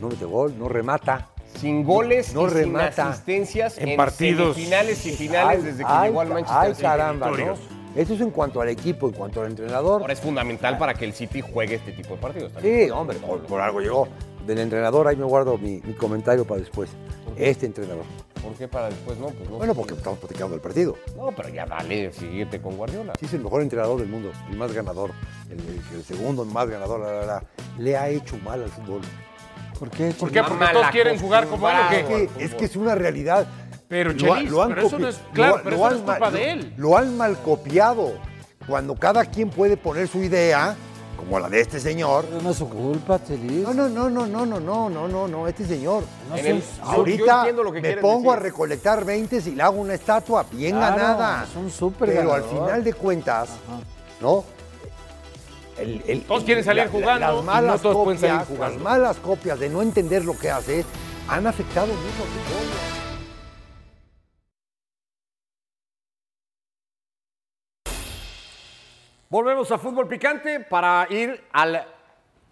no mete gol, no remata. Sin goles No y remata. sin asistencias en, En partidos. semifinales y finales desde que Ay, llegó al Manchester ay, City. caramba, ¿no? victorios. Eso es en cuanto al equipo, en cuanto al entrenador. Ahora es fundamental para que el City juegue este tipo de partidos también. Sí, hombre, por, por algo llegó. Del entrenador, ahí me guardo mi, mi comentario para después. Este entrenador. ¿Por qué para después no? Pues no Bueno, porque estamos platicando del partido. No, pero ya vale, siguiente con Guardiola. Sí, es el mejor entrenador del mundo, el más ganador, el, el- el segundo más ganador, la, la, la. le ha hecho mal al fútbol. ¿Por qué? ¿Por Chelis? qué? Porque todos quieren jugar como él, ¿o qué? Es que, es que es una realidad. Pero, Lo Chelis, lo han pero eso no es- claro, pero eso no es culpa mal- de lo- él. Lo han mal copiado. Cuando cada quien puede poner su idea, como la de este señor. Pero no es su culpa, Chelis. No, no, no, no, no, no, no, no, no, no, este señor. No sé, el- es- yo- yo Ahorita lo que me pongo a recolectar 20 y le hago una estatua bien Claro, ganada. es un súper Pero al final de cuentas, Ajá. ¿no? El- el- Todos quieren salir jugando las malas no todos pueden salir copias, jugando. Las malas copias de no entender lo que hace han afectado mucho al fútbol. Volvemos a fútbol picante para ir al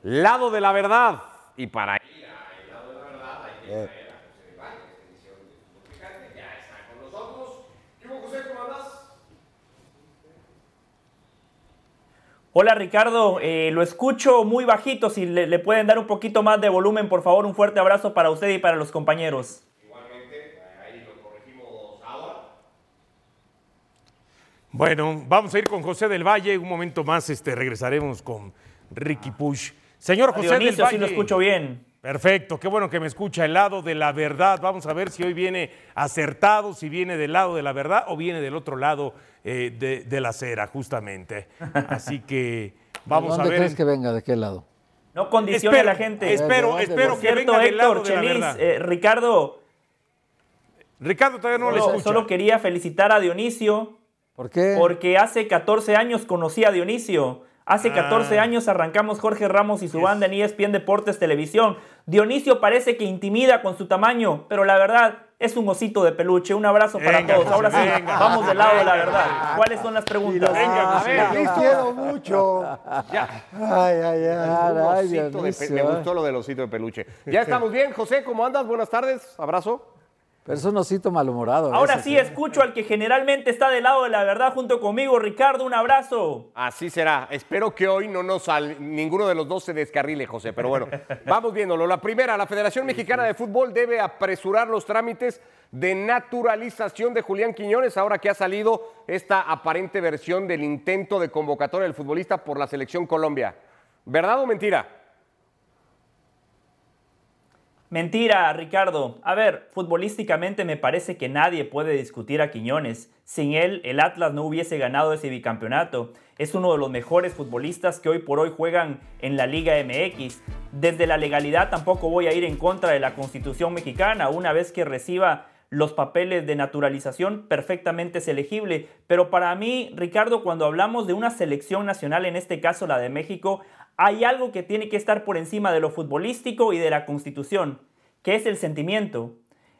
lado de la verdad. Y para ir al lado de la verdad hay que traer a José de Valle, esta edición de fútbol picante. Ya está con nosotros. ¿Qué hubo, José? ¿Cómo andás? Hola Ricardo, eh, lo escucho muy bajito, si le, le pueden dar un poquito más de volumen, por favor, un fuerte abrazo para usted y para los compañeros. Igualmente, ahí lo corregimos ahora. Bueno, vamos a ir con José del Valle. Un momento más este, regresaremos con Ricky Push. Señor José del Dionisio, Valle. sí lo escucho bien. Perfecto, qué bueno que me escucha el lado de la verdad. Vamos a ver si hoy viene acertado, si viene del lado de la verdad o viene del otro lado eh, de, de la acera, justamente. Así que vamos a ¿Dónde ver. crees que venga? ¿De qué lado? No condicione Espero, a la gente. espero, espero que cierto, venga del lado Héctor, de la verdad. eh, Ricardo, Ricardo todavía no le solo, escucha. solo quería felicitar a Dionisio ¿Por qué? porque hace 14 años conocí a Dionisio. Hace 14 Ah. años arrancamos Jorge Ramos y su banda en ESPN Deportes Televisión. Dionisio parece que intimida con su tamaño, pero la verdad es un osito de peluche. Un abrazo para Venga, todos. Ahora sí, venga. vamos del lado de la verdad. ¿Cuáles son las preguntas? Venga, Ah, José. a ver, los quiero mucho. Ya. Ay, ay, ay. De me gustó lo del osito de peluche. Ya estamos bien, José, ¿cómo andas? Buenas tardes, abrazo. Pero es un osito malhumorado. a Ahora veces, sí, ¿eh? escucho al que generalmente está del lado de la verdad junto conmigo. Ricardo, un abrazo. Así será. Espero que hoy no nos sal- ninguno de los dos se descarrile, José. Pero bueno, vamos viéndolo. La primera, la Federación Mexicana de Fútbol debe apresurar los trámites de naturalización de Julián Quiñones ahora que ha salido esta aparente versión del intento de convocatoria del futbolista por la selección Colombia. ¿Verdad o mentira? Mentira, Ricardo. A ver, futbolísticamente me parece que nadie puede discutir a Quiñones. Sin él, el Atlas no hubiese ganado ese bicampeonato. Es uno de los mejores futbolistas que hoy por hoy juegan en la Liga MX. Desde la legalidad tampoco voy a ir en contra de la Constitución mexicana. Una vez que reciba los papeles de naturalización, perfectamente es elegible. Pero para mí, Ricardo, cuando hablamos de una selección nacional, en este caso la de México, hay algo que tiene que estar por encima de lo futbolístico y de la constitución, que es el sentimiento.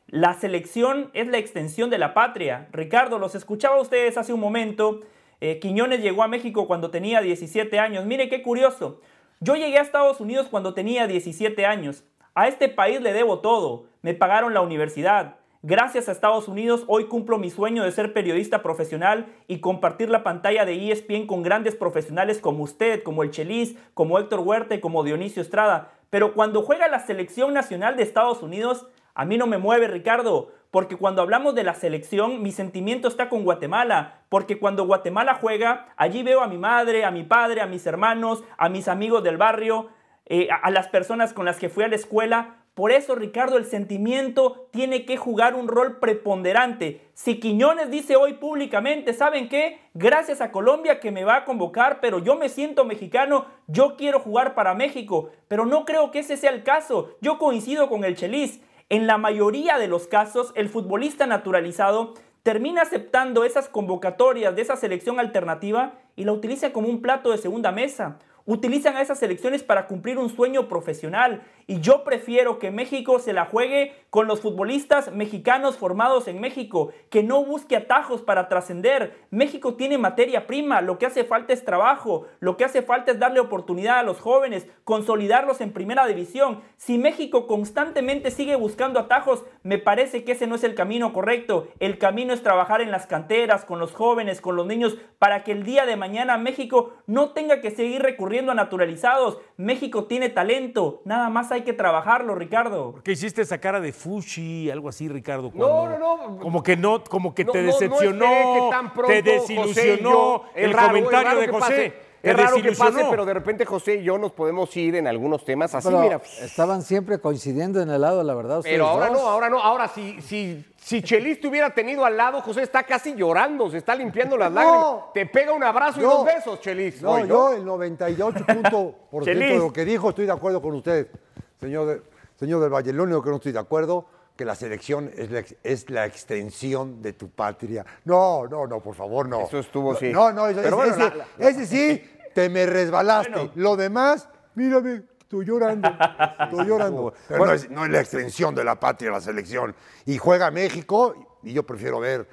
La selección es la extensión de la patria. Ricardo, los escuchaba ustedes hace un momento. Eh, Quiñones llegó a México cuando tenía 17 años. Mire qué curioso. Yo llegué a Estados Unidos cuando tenía 17 años. A este país le debo todo. Me pagaron la universidad, Gracias a Estados Unidos, hoy cumplo mi sueño de ser periodista profesional y compartir la pantalla de ESPN con grandes profesionales como usted, como el Chelis, como Héctor Huerta y como Dionisio Estrada. Pero cuando juega la selección nacional de Estados Unidos, a mí no me mueve Ricardo, porque cuando hablamos de la selección, mi sentimiento está con Guatemala, porque cuando Guatemala juega, allí veo a mi madre, a mi padre, a mis hermanos, a mis amigos del barrio, eh, a las personas con las que fui a la escuela, por eso, Ricardo, el sentimiento tiene que jugar un rol preponderante. Si Quiñones dice hoy públicamente, ¿saben qué? Gracias a Colombia que me va a convocar, pero yo me siento mexicano, yo quiero jugar para México. Pero no creo que ese sea el caso. Yo coincido con el Chelis. En la mayoría de los casos, el futbolista naturalizado termina aceptando esas convocatorias de esa selección alternativa y la utiliza como un plato de segunda mesa utilizan a esas elecciones para cumplir un sueño profesional. Y yo prefiero que México se la juegue con los futbolistas mexicanos formados en México, que no busque atajos para trascender. México tiene materia prima, lo que hace falta es trabajo, lo que hace falta es darle oportunidad a los jóvenes, consolidarlos en primera división. Si México constantemente sigue buscando atajos, me parece que ese no es el camino correcto. El camino es trabajar en las canteras, con los jóvenes, con los niños, para que el día de mañana México no tenga que seguir recurriendo a naturalizados. México tiene talento, nada más hay que trabajarlo, Ricardo. ¿Por qué hiciste esa cara de fushi, algo así, Ricardo? no, no, no. Como que no, como que te decepcionó, te desilusionó el comentario de José. Es raro que pase, pero de repente José y yo nos podemos ir en algunos temas así, mira. Estaban siempre coincidiendo en el lado, la verdad. Pero ahora no, ahora no. Ahora si, si, si Chelis te hubiera tenido al lado, José está casi llorando, se está limpiando las lágrimas. Te pega un abrazo y dos besos, Chelis. No, yo el 98% de lo que dijo estoy de acuerdo con usted, señor, señor del Valle. Lo único que no estoy de acuerdo que la selección es la, es la, extensión de tu patria. No, no, no, por favor, no. Eso estuvo, sí. No, no, ese, ese sí, te me resbalaste. Lo demás, mírame, estoy llorando, estoy llorando. Pero no, es, no es la extensión de la patria la selección. Y juega México, y yo prefiero ver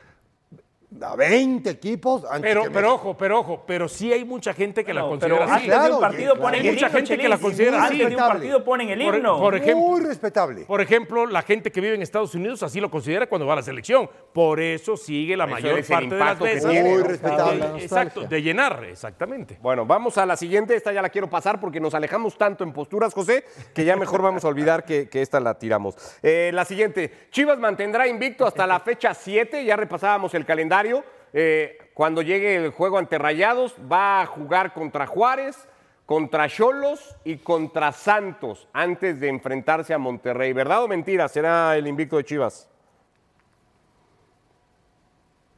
a 20 equipos pero, pero ojo, pero ojo, pero sí hay mucha gente que la considera así. Antes de un partido ponen el mucha gente que la considera así. Antes de un partido ponen el himno. Por, ejemplo, Muy respetable. Por ejemplo, la gente que vive en Estados Unidos así lo considera cuando va a la selección. Por eso sigue la mayor parte de las veces. Muy respetable. exacto, de llenar, exactamente. Bueno, vamos a la siguiente. Esta ya la quiero pasar porque nos alejamos tanto en posturas, José, que ya mejor vamos a olvidar que, esta la tiramos. Eh, la siguiente. Chivas mantendrá invicto hasta la fecha 7. Ya repasábamos el calendario. Eh, cuando llegue el juego ante Rayados, va a jugar contra Juárez, contra Cholos y contra Santos antes de enfrentarse a Monterrey. ¿Verdad o mentira? ¿Será el invicto de Chivas?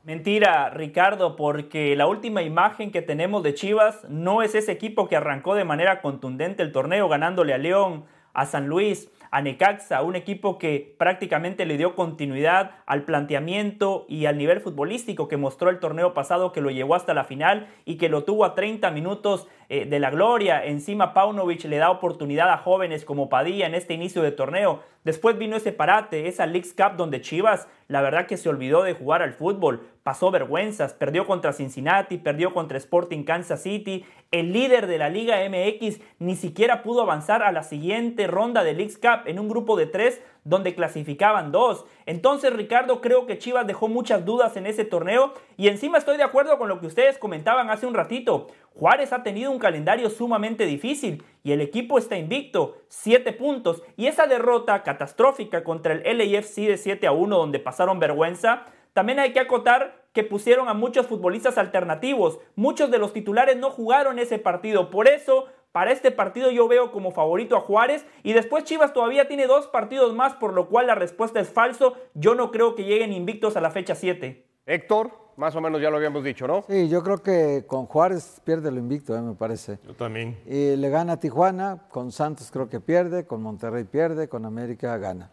Mentira, Ricardo, porque la última imagen que tenemos de Chivas no es ese equipo que arrancó de manera contundente el torneo ganándole a León, a San Luis, a Necaxa, un equipo que prácticamente le dio continuidad al planteamiento y al nivel futbolístico que mostró el torneo pasado, que lo llevó hasta la final y que lo tuvo a 30 minutos eh, de la gloria. Encima Paunovic le da oportunidad a jóvenes como Padilla en este inicio de torneo. Después vino ese parate, esa Leagues Cup donde Chivas, la verdad que se olvidó de jugar al fútbol, pasó vergüenzas, perdió contra Cincinnati, perdió contra Sporting Kansas City, el líder de la Liga MX ni siquiera pudo avanzar a la siguiente ronda de Leagues Cup en un grupo de tres donde clasificaban dos. Entonces, Ricardo, creo que Chivas dejó muchas dudas en ese torneo y encima estoy de acuerdo con lo que ustedes comentaban hace un ratito. Juárez ha tenido un calendario sumamente difícil y el equipo está invicto, 7 puntos y esa derrota catastrófica contra el LAFC de 7 a 1 donde pasaron vergüenza, también hay que acotar que pusieron a muchos futbolistas alternativos. Muchos de los titulares no jugaron ese partido. Por eso Para este partido yo veo como favorito a Juárez y después Chivas todavía tiene dos partidos más, por lo cual la respuesta es falso. Yo no creo que lleguen invictos a la fecha 7. Héctor, más o menos ya lo habíamos dicho, ¿no? Sí, yo creo que con Juárez pierde lo invicto, eh, me parece. Yo también. Y le gana a Tijuana, con Santos creo que pierde, con Monterrey pierde, con América gana.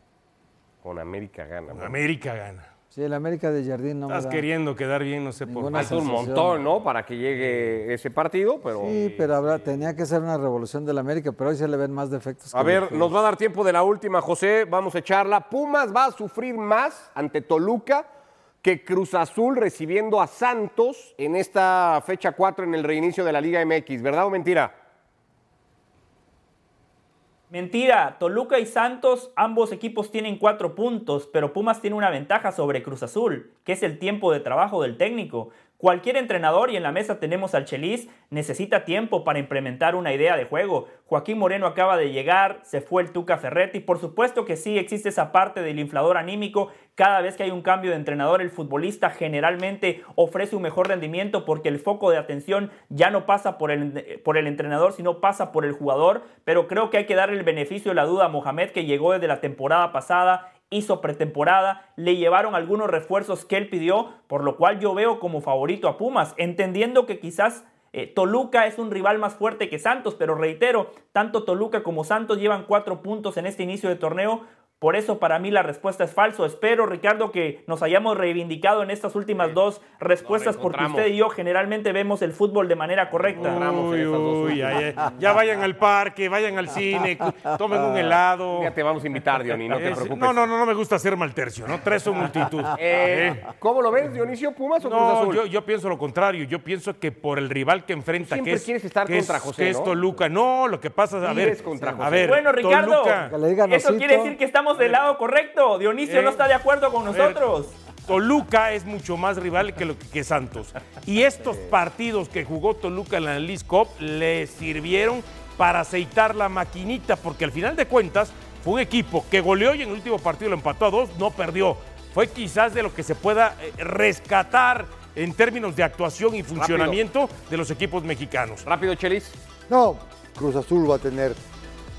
Con América gana. Con América gana. Sí, el América de Jardín no Estás me da queriendo quedar bien, no sé por qué. Falta un montón, ¿no? Para que llegue ese partido, pero... Sí, pero habrá, tenía que ser una revolución del América, pero hoy se le ven más defectos. A que ver, nos va a dar tiempo de la última, José. Vamos a echarla. Pumas va a sufrir más ante Toluca que Cruz Azul recibiendo a Santos en esta fecha 4 en el reinicio de la Liga MX, ¿verdad o mentira? Mentira, Toluca y Santos, ambos equipos tienen cuatro puntos, pero Pumas tiene una ventaja sobre Cruz Azul, que es el tiempo de trabajo del técnico. Cualquier entrenador, y en la mesa tenemos al Chelis, necesita tiempo para implementar una idea de juego. Joaquín Moreno acaba de llegar, se fue el Tuca Ferretti. Por supuesto que sí existe esa parte del inflador anímico. Cada vez que hay un cambio de entrenador, el futbolista generalmente ofrece un mejor rendimiento porque el foco de atención ya no pasa por el, por el entrenador, sino pasa por el jugador. Pero creo que hay que darle el beneficio de la duda a Mohamed, que llegó desde la temporada pasada hizo pretemporada, le llevaron algunos refuerzos que él pidió, por lo cual yo veo como favorito a Pumas, entendiendo que quizás eh, Toluca es un rival más fuerte que Santos, pero reitero, tanto Toluca como Santos llevan cuatro puntos en este inicio de torneo. Por eso para mí la respuesta es falso. Espero, Ricardo, que nos hayamos reivindicado en estas últimas dos respuestas porque usted y yo generalmente vemos el fútbol de manera correcta. Uy, uy, ya, ya- ya vayan al parque, vayan al cine, tomen un helado. Ya te vamos a invitar, Diony, no te Es- preocupes. No, no, no, no me gusta hacer mal tercio, ¿no? Tres son multitud. Eh, Eh. ¿Cómo lo ves, Dionisio? ¿Pumas o Cruz No, Azul? yo, yo pienso lo contrario. Yo pienso que por el rival que enfrenta, Siempre que es, quieres estar que es- contra José, que es ¿no? Toluca. No, lo que pasa es, a ver, contra a José. ver, Bueno, Ricardo, Toluca, eso quiere decir que estamos del lado correcto. Dionisio Eh, no está de acuerdo con nosotros. Toluca es mucho más rival que, lo que, que Santos. Y estos partidos que jugó Toluca en la League Cup le sirvieron para aceitar la maquinita, porque al final de cuentas fue un equipo que goleó y en el último partido lo empató a dos, no perdió. Fue quizás de lo que se pueda eh, rescatar en términos de actuación y funcionamiento de los equipos mexicanos. Rápido, Chelis. No, Cruz Azul va a tener,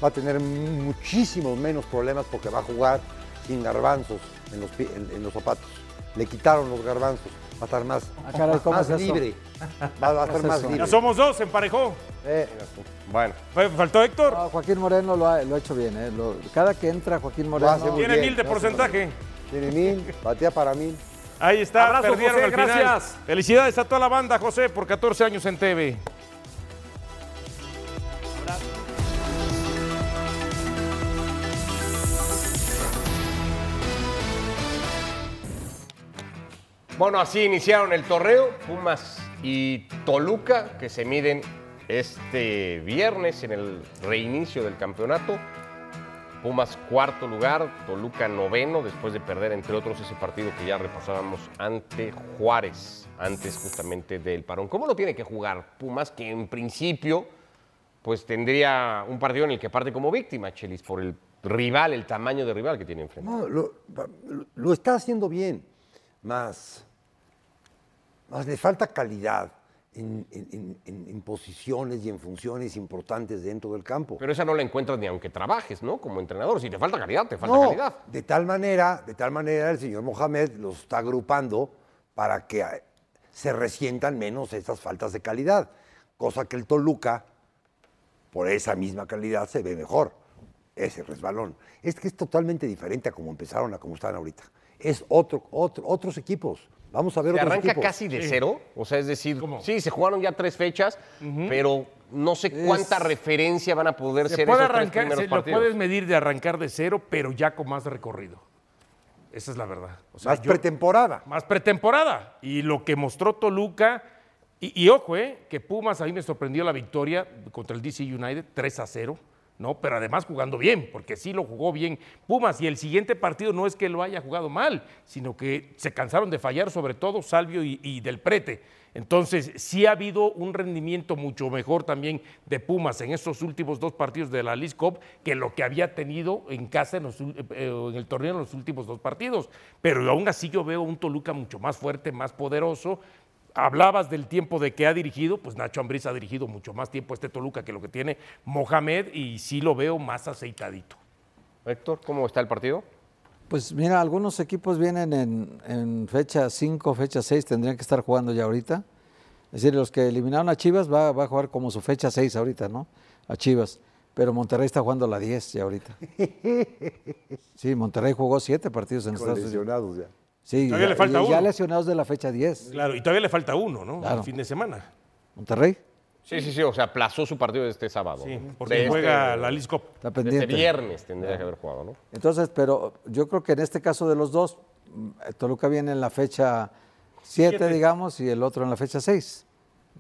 va a tener muchísimos menos problemas porque va a jugar sin garbanzos en los, en- en los zapatos. Le quitaron los garbanzos, va a estar más, Ah, caray, ¿cómo más es eso? libre. Va, va a ¿Cómo estar es más libre. Ya somos dos, emparejó. Eh, Bueno, ¿Faltó Héctor? no, Joaquín Moreno lo ha, lo ha hecho bien. eh, lo- cada que entra Joaquín Moreno. Tiene bien, mil de porcentaje. Tiene mil, batea para mil. Ahí está, Abrazo, perdieron José, al final. gracias. Felicidades a toda la banda, José, por 14 años en TV. Bueno, así iniciaron el torneo, Pumas y Toluca, que se miden este viernes en el reinicio del campeonato. Pumas cuarto lugar, Toluca noveno, después de perder, entre otros, ese partido que ya repasábamos ante Juárez, antes justamente del parón. ¿Cómo lo tiene que jugar Pumas, que en principio pues tendría un partido en el que parte como víctima, Chelis, por el rival, el tamaño de rival que tiene enfrente? No, lo, lo está haciendo bien, más, más le falta calidad en, en- en- en posiciones y en funciones importantes dentro del campo. Pero esa no la encuentras ni aunque trabajes, ¿no? Como entrenador. Si te falta calidad, te falta No, calidad. de tal manera, de tal manera el señor Mohamed los está agrupando para que eh, se resientan menos esas faltas de calidad, cosa que el Toluca, por esa misma calidad, se ve mejor. Ese resbalón. Es que es totalmente diferente a como empezaron a como están ahorita. Es otro, otro, otros equipos. Vamos a ver Se otros arranca equipos. casi de cero. O sea, es decir, ¿Cómo? sí, se jugaron ya tres fechas, pero no sé cuánta referencia van a poder Se ser puede esos tres arrancar, primeros se lo puedes medir de arrancar de cero, pero ya con más recorrido. Esa es la verdad. O sea, Más yo- pretemporada. Más pretemporada. Y lo que mostró Toluca, y, y ojo, eh, que Pumas a mí me sorprendió la victoria contra el DC United 3 a 0. ¿No? Pero además jugando bien, porque sí lo jugó bien Pumas. Y el siguiente partido no es que lo haya jugado mal, sino que se cansaron de fallar, sobre todo Salvio y, y Del Prete. Entonces, sí ha habido un rendimiento mucho mejor también de Pumas en estos últimos dos partidos de la League Cup que lo que había tenido en casa en, ul- eh, en el torneo en los últimos dos partidos. Pero aún así yo veo un Toluca mucho más fuerte, más poderoso. Hablabas del tiempo de que ha dirigido, pues Nacho Ambriz ha dirigido mucho más tiempo este Toluca que lo que tiene Mohamed y sí lo veo más aceitadito. Héctor, ¿cómo está el partido? Pues mira, algunos equipos vienen en, en fecha 5, fecha 6, tendrían que estar jugando ya ahorita. Es decir, los que eliminaron a Chivas va, va a jugar como su fecha 6 ahorita, ¿no? A Chivas. Pero Monterrey está jugando la 10 ya ahorita. Sí, Monterrey jugó 7 partidos en Estados Unidos. ya. Sí, Todavía ya, le falta y ya uno. lesionados de la fecha 10. Claro, y todavía le falta uno, ¿no? Claro. El fin de semana. Monterrey Sí, sí, sí, o sea, aplazó su partido de este sábado. Sí, porque De este- juega la Liz Cup. está Este pendiente. viernes tendría que haber jugado, ¿no? Entonces, pero yo creo que en este caso de los dos, mm, Toluca viene en la fecha 7, digamos, y el otro en la fecha 6.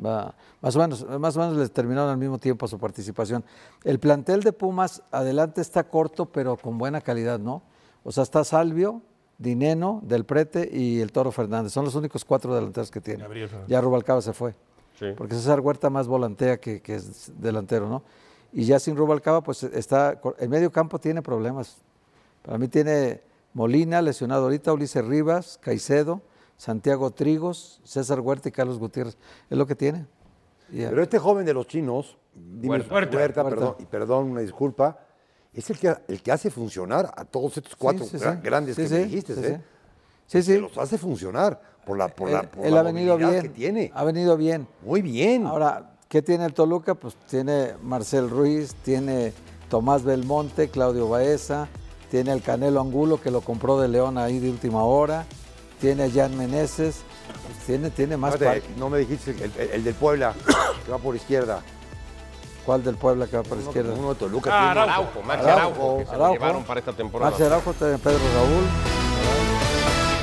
Va, más o menos, más o menos les terminaron al mismo tiempo su participación. El plantel de Pumas adelante está corto, pero con buena calidad, ¿no? O sea, está Salvio, Dineno, Del Prete y el Toro Fernández. Son los únicos cuatro delanteros que tiene. Gabriel. Ya Rubalcaba se fue. Sí. Porque César Huerta más volantea que, que es delantero, ¿no? Y ya sin Rubalcaba, pues está. El medio campo tiene problemas. Para mí tiene Molina, lesionado ahorita, Ulises Rivas, Caicedo, Santiago Trigos, César Huerta y Carlos Gutiérrez. Es lo que tiene. Pero este joven de los chinos, dime, Huerta. Huerta, Huerta. perdón, y perdón, una disculpa, es el que, el que hace funcionar a todos estos cuatro sí, sí, gra- sí. grandes que me dijiste, sí, ¿eh? sí, sí. Que los hace funcionar por la, por la, él, por él la ha venido movilidad bien. que tiene. Ha venido bien. Muy bien. Ahora, ¿qué tiene el Toluca? Pues tiene Marcel Ruiz, tiene Tomás Belmonte, Claudio Baeza, tiene el Canelo Angulo que lo compró de León ahí de última hora, tiene a Jan Meneses, pues tiene, tiene más. Par- no me dijiste el, el- el del Puebla, que va por izquierda. ¿Cuál del Puebla que va por la Uno, izquierda? uno de Toluca. Ah, Araujo. Araujo, Araujo, Araujo, que se lo Araujo. llevaron para esta temporada. Maxi Araujo, Pedro Raúl.